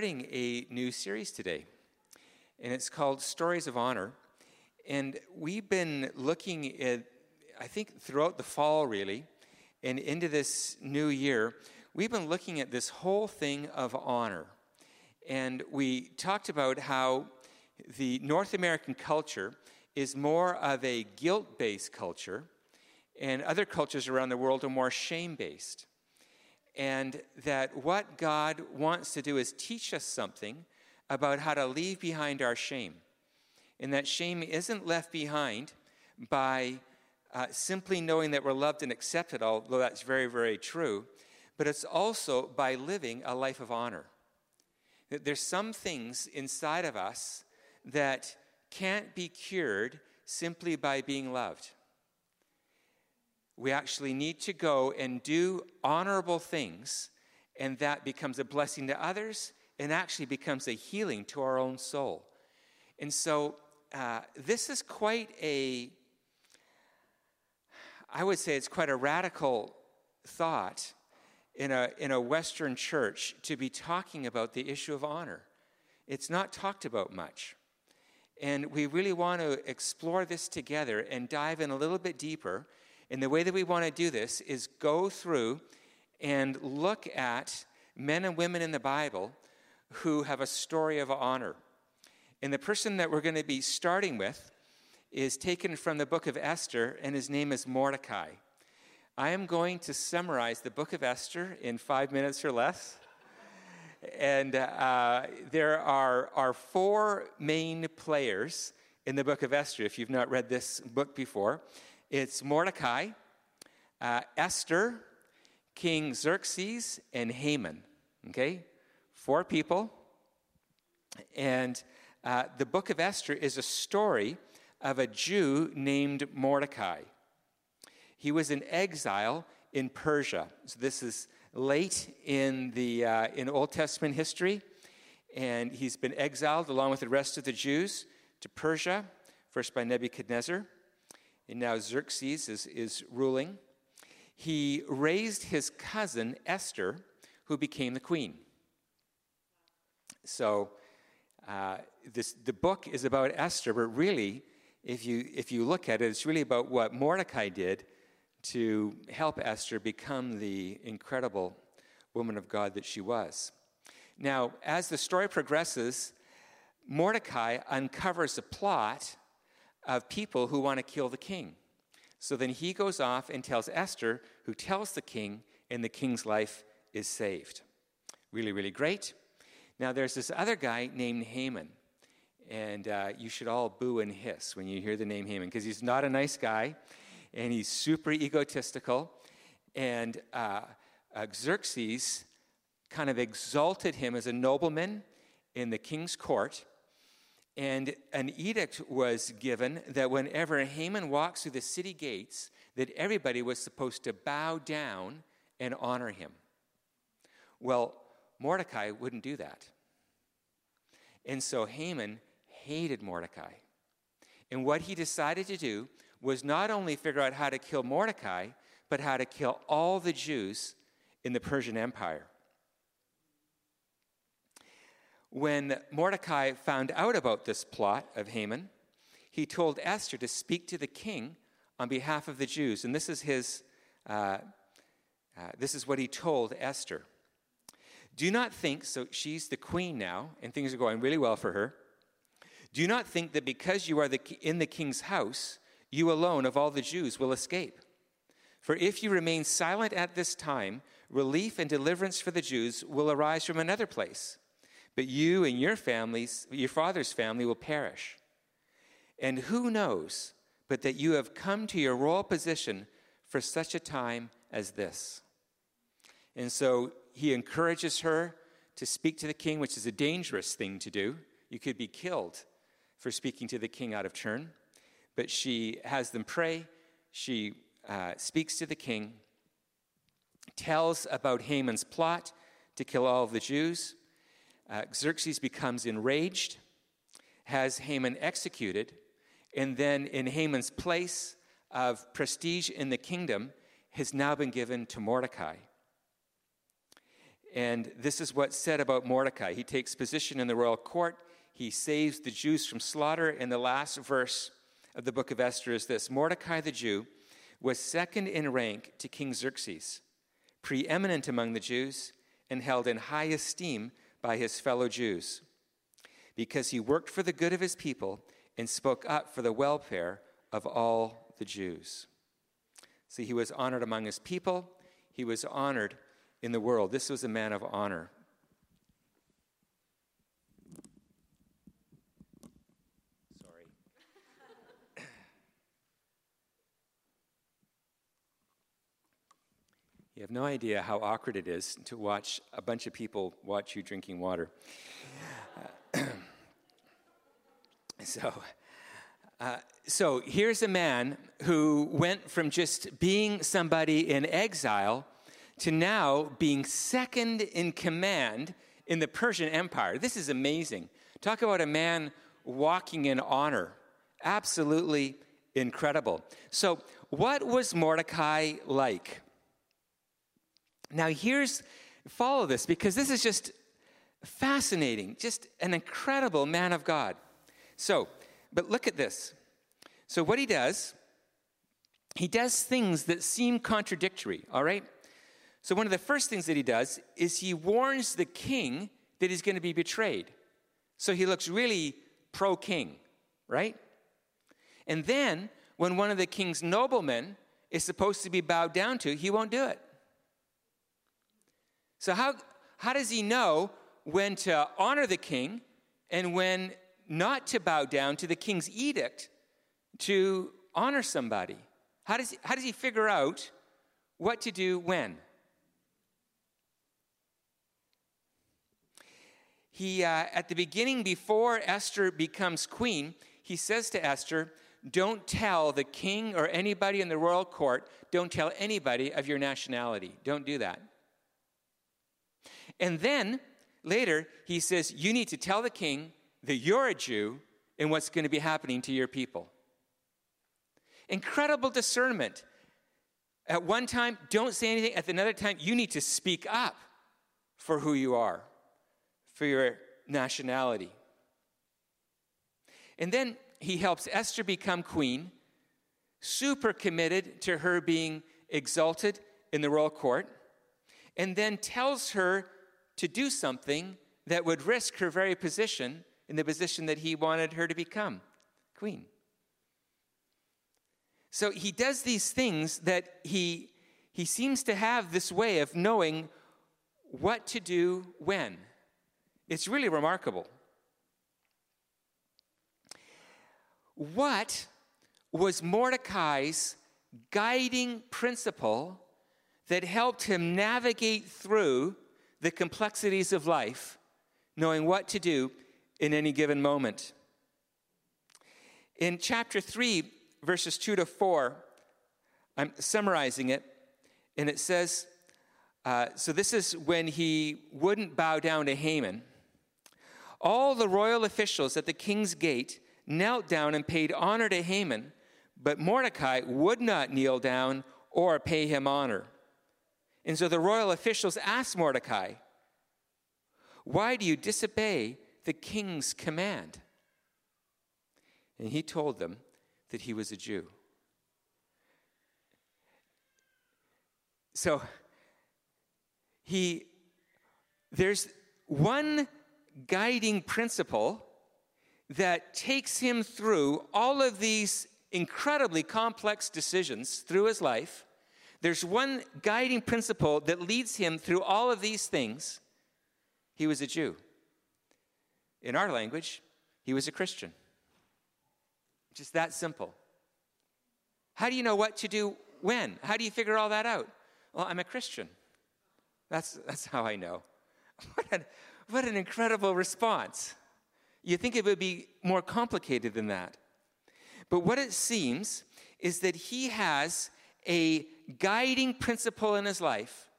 starting a new series today, and it's called Stories of Honor. And we've been looking at, I think, throughout the fall, really, and into this new year, we've been looking at this whole thing of honor. And we talked about how the North American culture is more of a guilt based culture, and other cultures around the world are more shame based and that what God wants to do is teach us something about how to leave behind our shame. And that shame isn't left behind by uh, simply knowing that we're loved and accepted, although that's very, very true, but it's also by living a life of honor. There's some things inside of us that can't be cured simply by being loved we actually need to go and do honorable things, and that becomes a blessing to others and actually becomes a healing to our own soul. And so, uh, this is quite a, I would say it's quite a radical thought in a, in a Western church to be talking about the issue of honor. It's not talked about much. And we really want to explore this together and dive in a little bit deeper and the way that we want to do this is go through and look at men and women in the Bible who have a story of honor. And the person that we're going to be starting with is taken from the book of Esther, and his name is Mordecai. I am going to summarize the book of Esther in five minutes or less. And uh, there are, are four main players in the book of Esther, if you've not read this book before. It's Mordecai, uh, Esther, King Xerxes, and Haman. Okay? Four people. And uh, the book of Esther is a story of a Jew named Mordecai. He was in exile in Persia. So this is late in the uh, in Old Testament history, and he's been exiled along with the rest of the Jews to Persia, first by Nebuchadnezzar and now Xerxes is, is ruling, he raised his cousin Esther, who became the queen. So uh, this, the book is about Esther, but really, if you, if you look at it, it's really about what Mordecai did to help Esther become the incredible woman of God that she was. Now, as the story progresses, Mordecai uncovers a plot of people who want to kill the king. So then he goes off and tells Esther, who tells the king, and the king's life is saved. Really, really great. Now, there's this other guy named Haman. And uh, you should all boo and hiss when you hear the name Haman, because he's not a nice guy, and he's super egotistical. And uh, Xerxes kind of exalted him as a nobleman in the king's court and an edict was given that whenever Haman walks through the city gates, that everybody was supposed to bow down and honor him. Well, Mordecai wouldn't do that. And so Haman hated Mordecai. And what he decided to do was not only figure out how to kill Mordecai, but how to kill all the Jews in the Persian Empire. When Mordecai found out about this plot of Haman, he told Esther to speak to the king on behalf of the Jews. And this is his, uh, uh, this is what he told Esther. Do not think, so she's the queen now, and things are going really well for her. Do not think that because you are the, in the king's house, you alone of all the Jews will escape. For if you remain silent at this time, relief and deliverance for the Jews will arise from another place but you and your families, your father's family will perish. And who knows but that you have come to your royal position for such a time as this? And so he encourages her to speak to the king, which is a dangerous thing to do. You could be killed for speaking to the king out of turn. But she has them pray. She uh, speaks to the king, tells about Haman's plot to kill all of the Jews. Uh, Xerxes becomes enraged, has Haman executed, and then in Haman's place of prestige in the kingdom has now been given to Mordecai. And this is what's said about Mordecai. He takes position in the royal court, he saves the Jews from slaughter. And the last verse of the book of Esther is this Mordecai the Jew was second in rank to King Xerxes, preeminent among the Jews, and held in high esteem by his fellow Jews, because he worked for the good of his people and spoke up for the welfare of all the Jews. See, he was honored among his people, he was honored in the world. This was a man of honor. Sorry. You have no idea how awkward it is to watch a bunch of people watch you drinking water. so, uh, so here's a man who went from just being somebody in exile to now being second in command in the Persian Empire. This is amazing. Talk about a man walking in honor. Absolutely incredible. So, what was Mordecai like? Now, here's follow this because this is just fascinating, just an incredible man of God. So, but look at this. So, what he does, he does things that seem contradictory, all right? So, one of the first things that he does is he warns the king that he's going to be betrayed. So, he looks really pro king, right? And then, when one of the king's noblemen is supposed to be bowed down to, he won't do it. So, how, how does he know when to honor the king and when not to bow down to the king's edict to honor somebody? How does, how does he figure out what to do when? he, uh, at the beginning, before Esther becomes queen, he says to Esther, Don't tell the king or anybody in the royal court, don't tell anybody of your nationality. Don't do that. And then later, he says, You need to tell the king that you're a Jew and what's going to be happening to your people. Incredible discernment. At one time, don't say anything. At another time, you need to speak up for who you are for your nationality. And then he helps Esther become queen, super committed to her being exalted in the royal court, and then tells her to do something that would risk her very position in the position that he wanted her to become queen. So he does these things that he, he seems to have this way of knowing what to do when. It's really remarkable. What was Mordecai's guiding principle that helped him navigate through the complexities of life, knowing what to do in any given moment? In chapter 3, verses 2 to 4, I'm summarizing it, and it says, uh, so this is when he wouldn't bow down to Haman. All the royal officials at the king's gate knelt down and paid honor to Haman, but Mordecai would not kneel down or pay him honor. And so the royal officials asked Mordecai, Why do you disobey the king's command? And he told them that he was a Jew. So he, there's one guiding principle that takes him through all of these incredibly complex decisions through his life. There's one guiding principle that leads him through all of these things. He was a Jew. In our language, he was a Christian. Just that simple. How do you know what to do when? How do you figure all that out? Well, I'm a Christian. That's, that's how I know. What an, what an incredible response. You think it would be more complicated than that. But what it seems is that he has a guiding principle in his life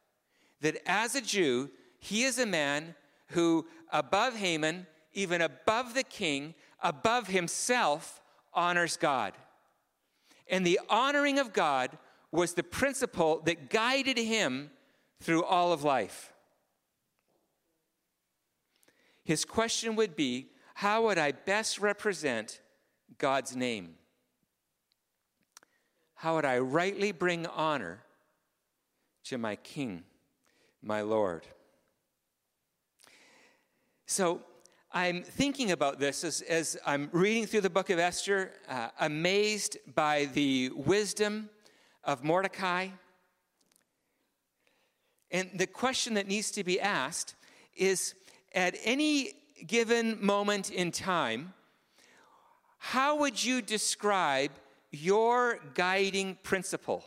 that as a Jew, he is a man who, above Haman, even above the king, above himself, honors God. And the honoring of God was the principle that guided him through all of life. his question would be how would I best represent God's name? How would I rightly bring honor to my King, my Lord? So I'm thinking about this as, as I'm reading through the book of Esther, uh, amazed by the wisdom of Mordecai. And the question that needs to be asked is at any given moment in time, how would you describe your guiding principle?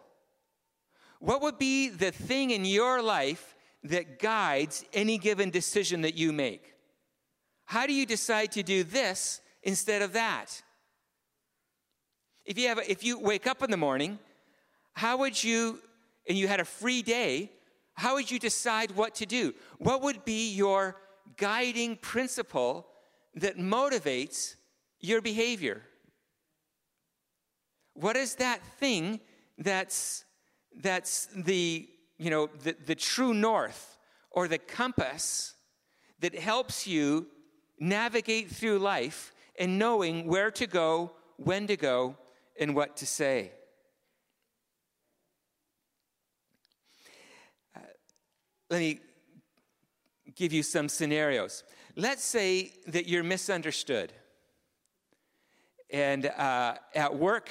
What would be the thing in your life that guides any given decision that you make? How do you decide to do this instead of that? If you, have a, if you wake up in the morning, how would you, and you had a free day, how would you decide what to do? What would be your guiding principle that motivates your behavior? What is that thing that's, that's the, you know, the, the true north or the compass that helps you navigate through life and knowing where to go, when to go, and what to say? Uh, let me give you some scenarios. Let's say that you're misunderstood. And uh, at work,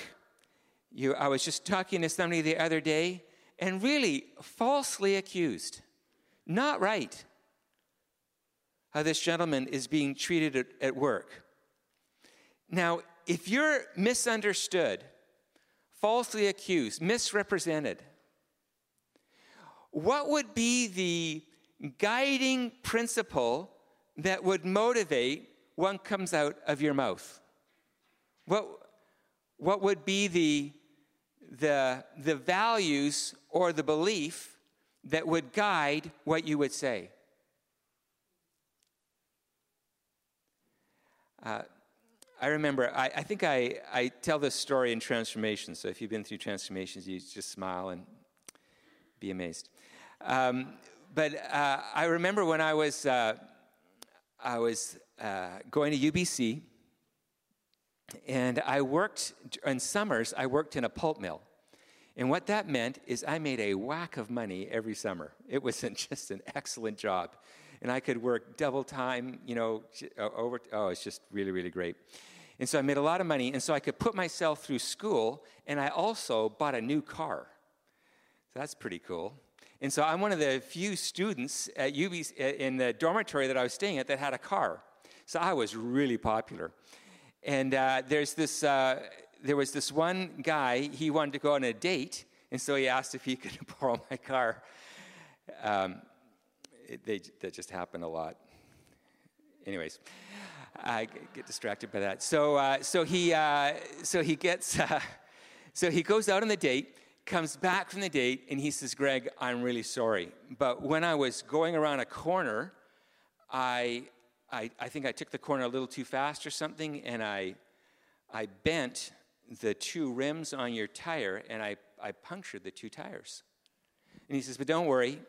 you, I was just talking to somebody the other day and really falsely accused. Not right. How this gentleman is being treated at, at work. Now, if you're misunderstood, falsely accused, misrepresented, what would be the guiding principle that would motivate what comes out of your mouth? What, what would be the the, the values or the belief that would guide what you would say. Uh, I remember, I, I think I, I tell this story in transformation. So if you've been through transformations, you just smile and be amazed. Um, but uh, I remember when I was, uh, I was uh, going to UBC, and I worked, in summers, I worked in a pulp mill. And what that meant is I made a whack of money every summer. It was just an excellent job. And I could work double time, you know, uh, over, oh, it's just really, really great. And so I made a lot of money, and so I could put myself through school, and I also bought a new car. So that's pretty cool. And so I'm one of the few students at UB, in the dormitory that I was staying at that had a car. So I was really popular. And uh, there's this, uh, there was this one guy, he wanted to go on a date, and so he asked if he could borrow my car. Um, they, that just happened a lot. Anyways, I get distracted by that. So, uh, so, he, uh, so he gets, uh, so he goes out on the date, comes back from the date, and he says, Greg, I'm really sorry. But when I was going around a corner, I, I, I think I took the corner a little too fast or something, and I, I bent the two rims on your tire, and I, I punctured the two tires. And he says, but don't worry,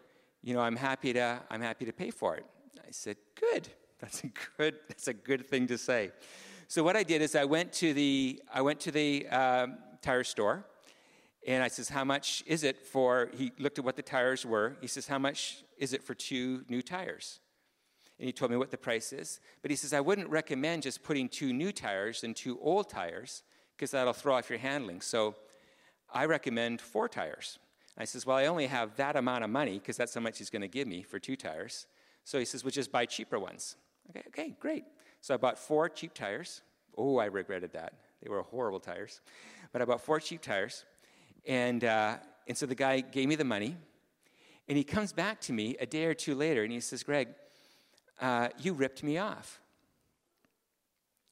you know, I'm happy to, I'm happy to pay for it. I said, good. That's a good, that's a good thing to say. So what I did is I went to the, I went to the um, tire store, and I says, how much is it for, he looked at what the tires were. He says, how much is it for two new tires? And he told me what the price is. But he says, I wouldn't recommend just putting two new tires and two old tires because that'll throw off your handling. So I recommend four tires. I says, Well, I only have that amount of money because that's how much he's going to give me for two tires. So he says, Well, just buy cheaper ones. Okay, okay, great. So I bought four cheap tires. Oh, I regretted that. They were horrible tires. But I bought four cheap tires. And, uh, and so the guy gave me the money. And he comes back to me a day or two later and he says, Greg, uh, You ripped me off.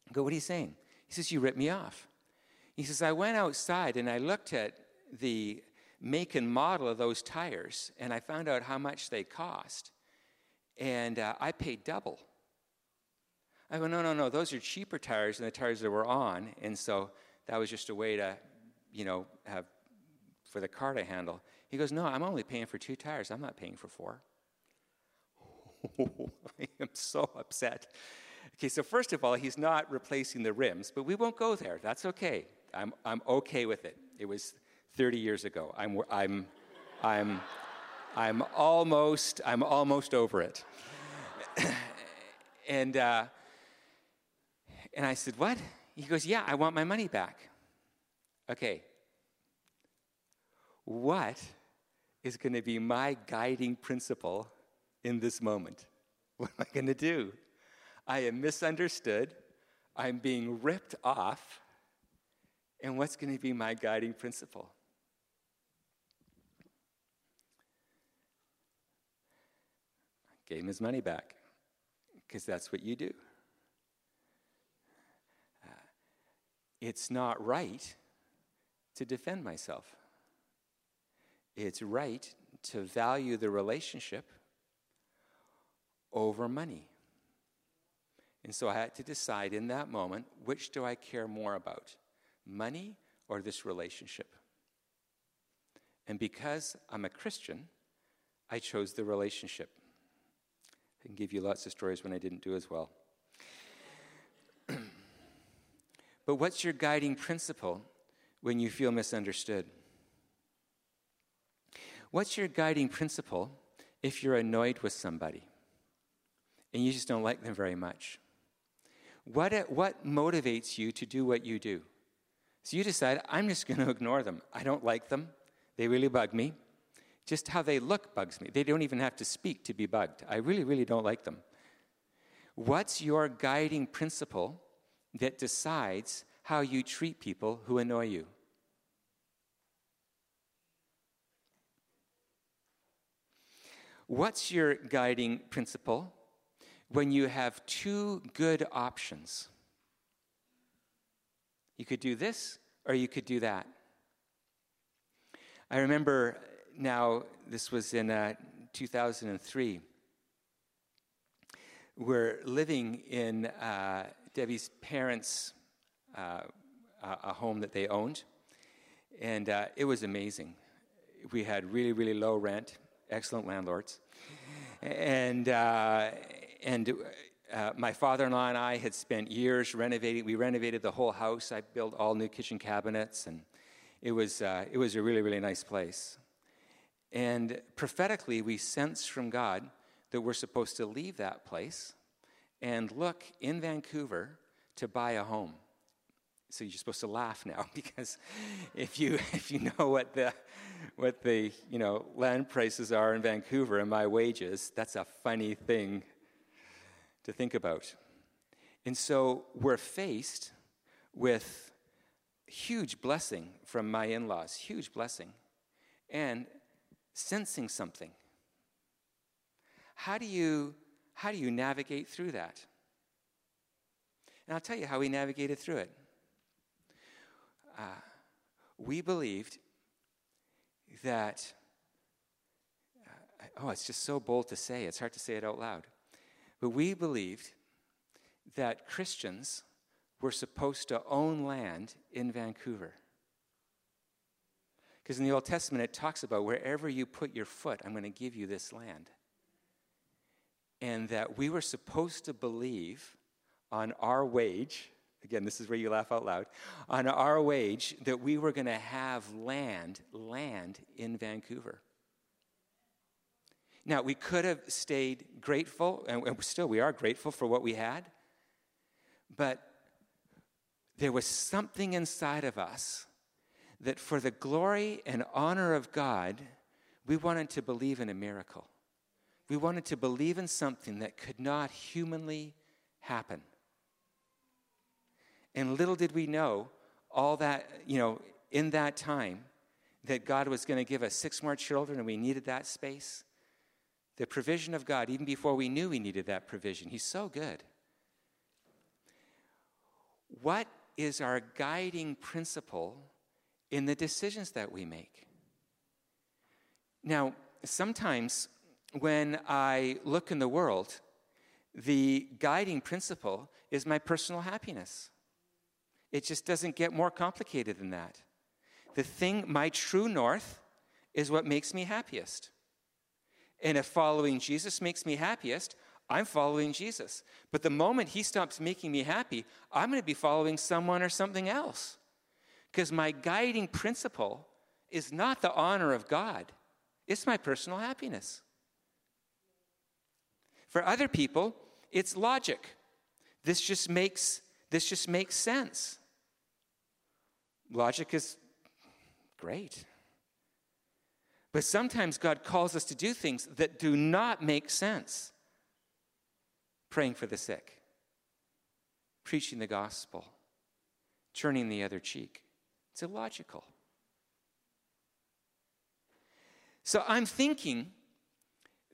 I go, What are you saying? He says, You ripped me off. He says, I went outside and I looked at the make and model of those tires and I found out how much they cost. And uh, I paid double. I go, no, no, no, those are cheaper tires than the tires that were on. And so that was just a way to, you know, have for the car to handle. He goes, no, I'm only paying for two tires. I'm not paying for four. I am so upset. Okay, so first of all, he's not replacing the rims, but we won't go there. That's okay. I'm, I'm okay with it. It was 30 years ago. I'm, I'm, I'm, I'm almost, I'm almost over it. and, uh, and I said, What? He goes, Yeah, I want my money back. Okay. What is going to be my guiding principle in this moment? What am I going to do? I am misunderstood. I'm being ripped off. And what's going to be my guiding principle? Gave him his money back because that's what you do. Uh, it's not right to defend myself. It's right to value the relationship over money. And so I had to decide in that moment which do I care more about, money or this relationship? And because I'm a Christian, I chose the relationship. I can give you lots of stories when I didn't do as well. but what's your guiding principle when you feel misunderstood? What's your guiding principle if you're annoyed with somebody and you just don't like them very much? What, what motivates you to do what you do? So you decide, I'm just going to ignore them. I don't like them. They really bug me. Just how they look bugs me. They don't even have to speak to be bugged. I really, really don't like them. What's your guiding principle that decides how you treat people who annoy you? What's your guiding principle when you have two good options. You could do this or you could do that. I remember now, this was in uh, 2003. We're living in uh, Debbie's parents' uh, a home that they owned, and uh, it was amazing. We had really, really low rent, excellent landlords, and uh, and uh, my father-in-law and I had spent years renovating. We renovated the whole house. I built all new kitchen cabinets, and it was uh, it was a really really nice place. And prophetically, we sense from God that we're supposed to leave that place and look in Vancouver to buy a home. So you're supposed to laugh now because if you if you know what the what the you know land prices are in Vancouver and my wages, that's a funny thing to think about. And so we're faced with huge blessing from my in laws, huge blessing, and sensing something. How do you, how do you navigate through that? And I'll tell you how we navigated through it. Uh, we believed that, uh, oh, it's just so bold to say, it's hard to say it out loud. But we believed that Christians were supposed to own land in Vancouver. Because in the Old Testament, it talks about wherever you put your foot, I'm going to give you this land. And that we were supposed to believe on our wage, again, this is where you laugh out loud, on our wage, that we were going to have land, land in Vancouver. Now, we could have stayed grateful, and still we are grateful for what we had, but there was something inside of us that for the glory and honor of God, we wanted to believe in a miracle. We wanted to believe in something that could not humanly happen. And little did we know, all that, you know, in that time, that God was going to give us six more children and we needed that space the provision of God, even before we knew we needed that provision. He's so good. What is our guiding principle in the decisions that we make? Now, sometimes when I look in the world, the guiding principle is my personal happiness. It just doesn't get more complicated than that. The thing, my true north, is what makes me happiest. And if following Jesus makes me happiest, I'm following Jesus. But the moment he stops making me happy, I'm going to be following someone or something else. Because my guiding principle is not the honor of God, it's my personal happiness. For other people, it's logic. This just makes, this just makes sense. Logic is great. But sometimes God calls us to do things that do not make sense. Praying for the sick, preaching the gospel, turning the other cheek. It's illogical. So I'm thinking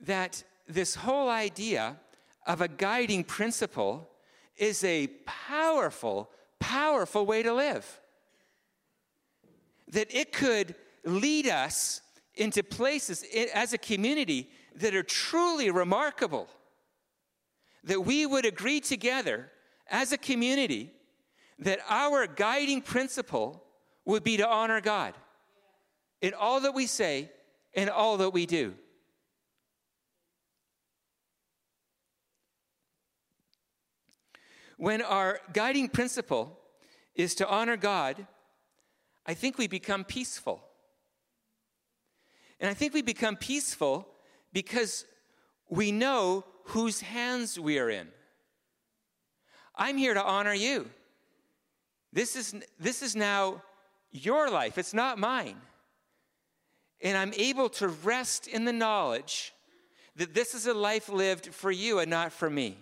that this whole idea of a guiding principle is a powerful, powerful way to live. That it could lead us into places as a community that are truly remarkable. That we would agree together as a community that our guiding principle would be to honor God in all that we say and all that we do. When our guiding principle is to honor God, I think we become peaceful. And I think we become peaceful because we know whose hands we are in. I'm here to honor you. This is, this is now your life, it's not mine. And I'm able to rest in the knowledge that this is a life lived for you and not for me.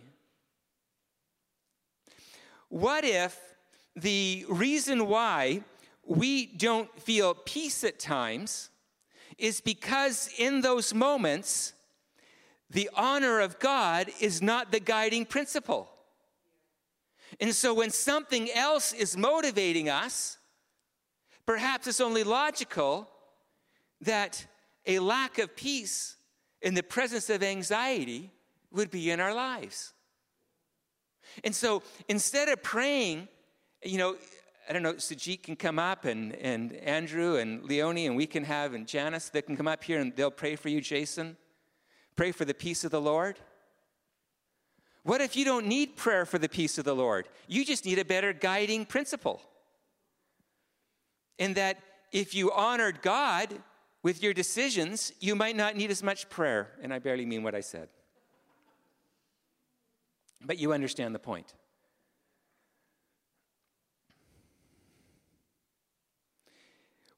What if the reason why we don't feel peace at times is because in those moments, the honor of God is not the guiding principle. And so when something else is motivating us, perhaps it's only logical that a lack of peace in the presence of anxiety would be in our lives. And so instead of praying, you know, I don't know, Sajit can come up and, and Andrew and Leonie and we can have, and Janice, they can come up here and they'll pray for you, Jason. Pray for the peace of the Lord. What if you don't need prayer for the peace of the Lord? You just need a better guiding principle. In that if you honored God with your decisions, you might not need as much prayer. And I barely mean what I said. But you understand the point.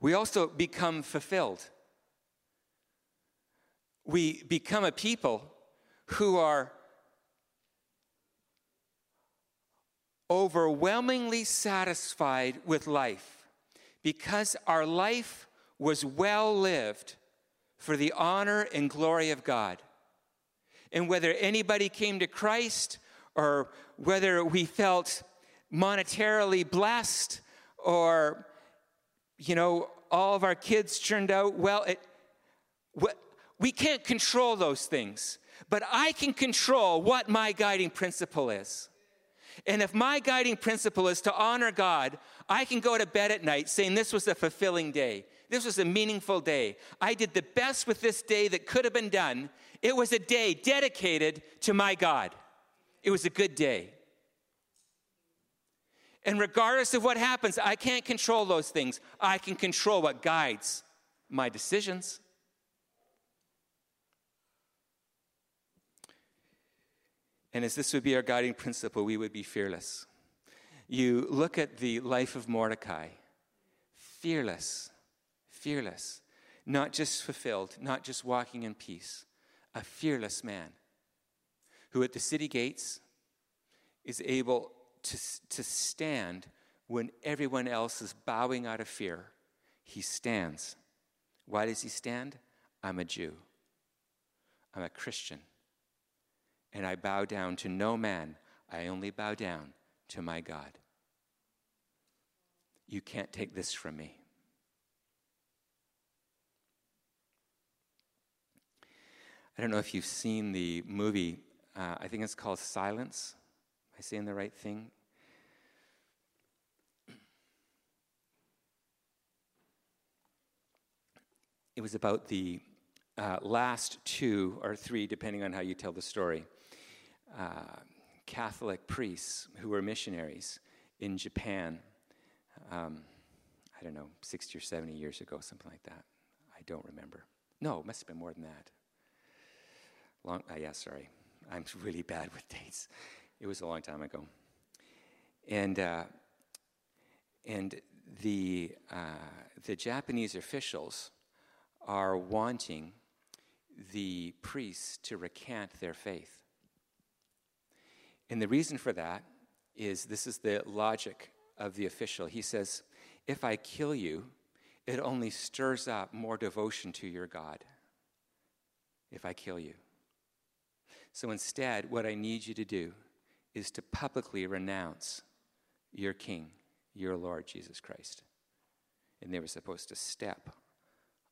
We also become fulfilled. We become a people who are overwhelmingly satisfied with life because our life was well lived for the honor and glory of God. And whether anybody came to Christ or whether we felt monetarily blessed or you know, all of our kids turned out well. It, we can't control those things, but I can control what my guiding principle is. And if my guiding principle is to honor God, I can go to bed at night saying this was a fulfilling day. This was a meaningful day. I did the best with this day that could have been done. It was a day dedicated to my God. It was a good day. And regardless of what happens, I can't control those things. I can control what guides my decisions. And as this would be our guiding principle, we would be fearless. You look at the life of Mordecai, fearless, fearless, not just fulfilled, not just walking in peace, a fearless man who at the city gates is able to, to stand when everyone else is bowing out of fear. He stands. Why does he stand? I'm a Jew. I'm a Christian. And I bow down to no man. I only bow down to my God. You can't take this from me. I don't know if you've seen the movie, uh, I think it's called Silence. I saying the right thing? It was about the uh, last two or three, depending on how you tell the story, uh, Catholic priests who were missionaries in Japan. Um, I don't know, 60 or 70 years ago, something like that. I don't remember. No, it must have been more than that. Long, uh, yeah, sorry. I'm really bad with dates. It was a long time ago. And, uh, and the, uh, the Japanese officials are wanting the priests to recant their faith. And the reason for that is this is the logic of the official. He says, If I kill you, it only stirs up more devotion to your God. If I kill you. So instead, what I need you to do is to publicly renounce your King, your Lord Jesus Christ. And they were supposed to step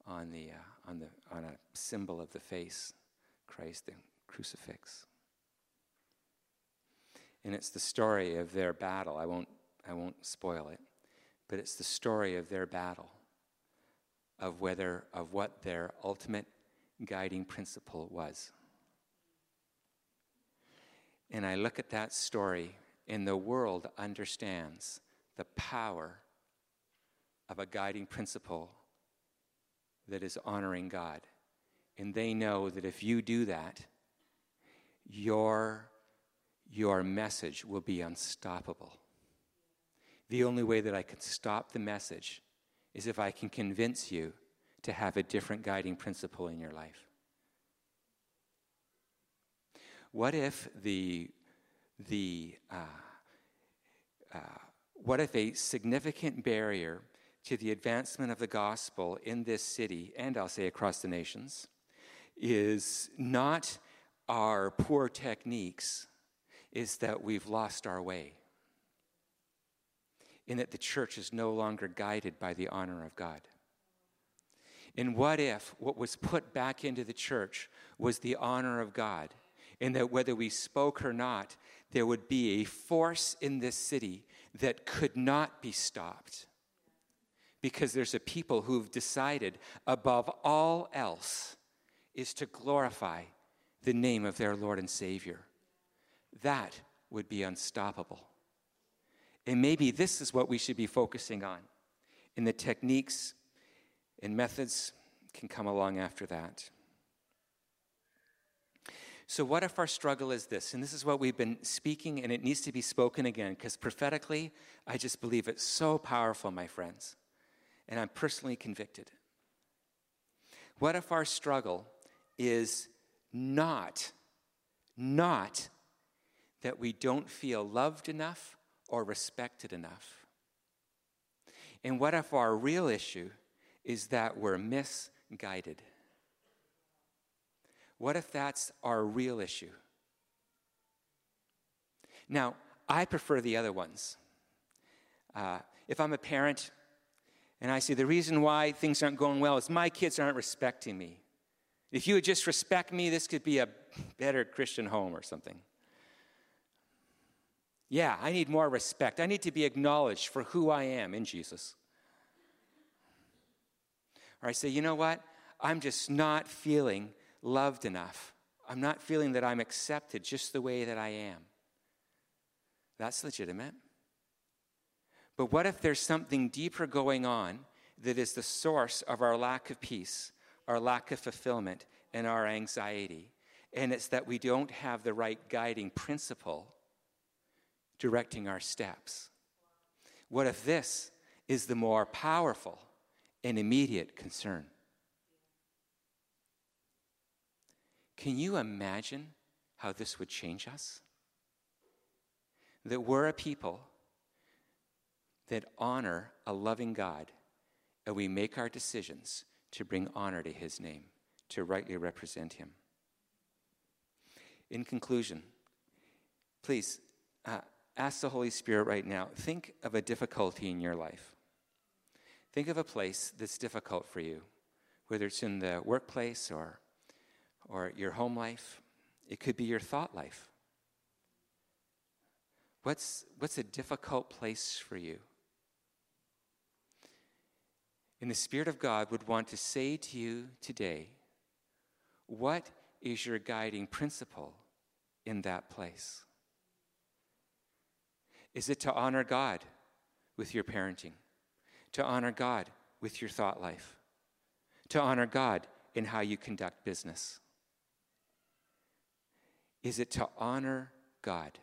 on, the, uh, on, the, on a symbol of the face, Christ, the crucifix. And it's the story of their battle. I won't, I won't spoil it, but it's the story of their battle, of whether, of what their ultimate guiding principle was. And I look at that story, and the world understands the power of a guiding principle that is honoring God. And they know that if you do that, your, your message will be unstoppable. The only way that I can stop the message is if I can convince you to have a different guiding principle in your life. What if the, the uh, uh, what if a significant barrier to the advancement of the gospel in this city, and I'll say across the nations, is not our poor techniques, is that we've lost our way. In that the church is no longer guided by the honor of God. And what if what was put back into the church was the honor of God? And that whether we spoke or not, there would be a force in this city that could not be stopped. Because there's a people who've decided, above all else, is to glorify the name of their Lord and Savior. That would be unstoppable. And maybe this is what we should be focusing on. And the techniques and methods can come along after that. So, what if our struggle is this? And this is what we've been speaking, and it needs to be spoken again, because prophetically, I just believe it's so powerful, my friends. And I'm personally convicted. What if our struggle is not, not that we don't feel loved enough or respected enough? And what if our real issue is that we're misguided? What if that's our real issue? Now, I prefer the other ones. Uh, if I'm a parent and I see the reason why things aren't going well is my kids aren't respecting me. If you would just respect me, this could be a better Christian home or something. Yeah, I need more respect. I need to be acknowledged for who I am in Jesus. Or I say, you know what? I'm just not feeling loved enough. I'm not feeling that I'm accepted just the way that I am. That's legitimate. But what if there's something deeper going on that is the source of our lack of peace, our lack of fulfillment, and our anxiety? And it's that we don't have the right guiding principle directing our steps. What if this is the more powerful and immediate concern? Can you imagine how this would change us? That we're a people that honor a loving God and we make our decisions to bring honor to his name, to rightly represent him. In conclusion, please uh, ask the Holy Spirit right now think of a difficulty in your life. Think of a place that's difficult for you, whether it's in the workplace or or your home life. It could be your thought life. What's, what's a difficult place for you? And the Spirit of God would want to say to you today, what is your guiding principle in that place? Is it to honor God with your parenting? To honor God with your thought life? To honor God in how you conduct business? Is it to honor God?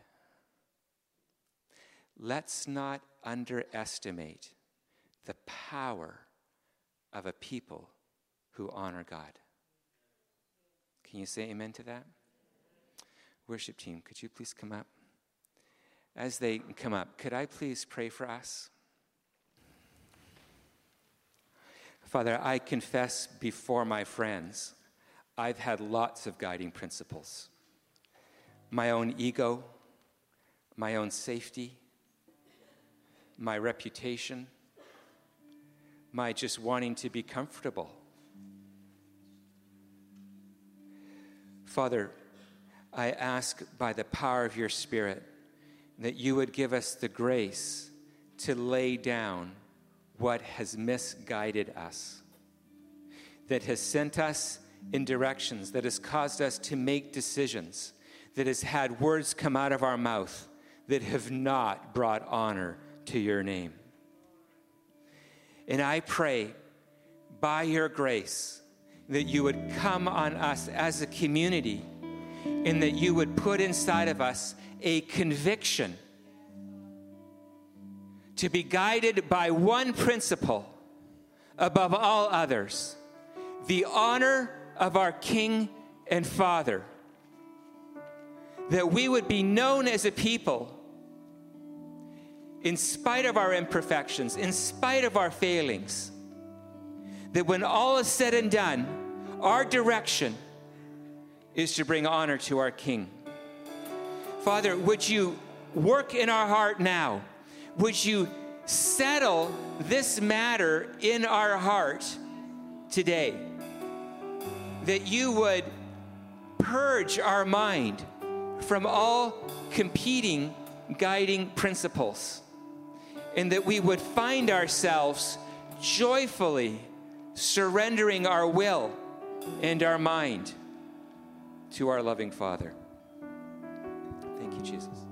Let's not underestimate the power of a people who honor God. Can you say amen to that? Worship team, could you please come up? As they come up, could I please pray for us? Father, I confess before my friends, I've had lots of guiding principles my own ego, my own safety, my reputation, my just wanting to be comfortable. Father, I ask by the power of your Spirit that you would give us the grace to lay down what has misguided us, that has sent us in directions, that has caused us to make decisions, that has had words come out of our mouth that have not brought honor to your name. And I pray by your grace that you would come on us as a community and that you would put inside of us a conviction to be guided by one principle above all others the honor of our King and Father. That we would be known as a people in spite of our imperfections, in spite of our failings, that when all is said and done, our direction is to bring honor to our King. Father, would you work in our heart now? Would you settle this matter in our heart today? That you would purge our mind from all competing guiding principles and that we would find ourselves joyfully surrendering our will and our mind to our loving Father. Thank you, Jesus.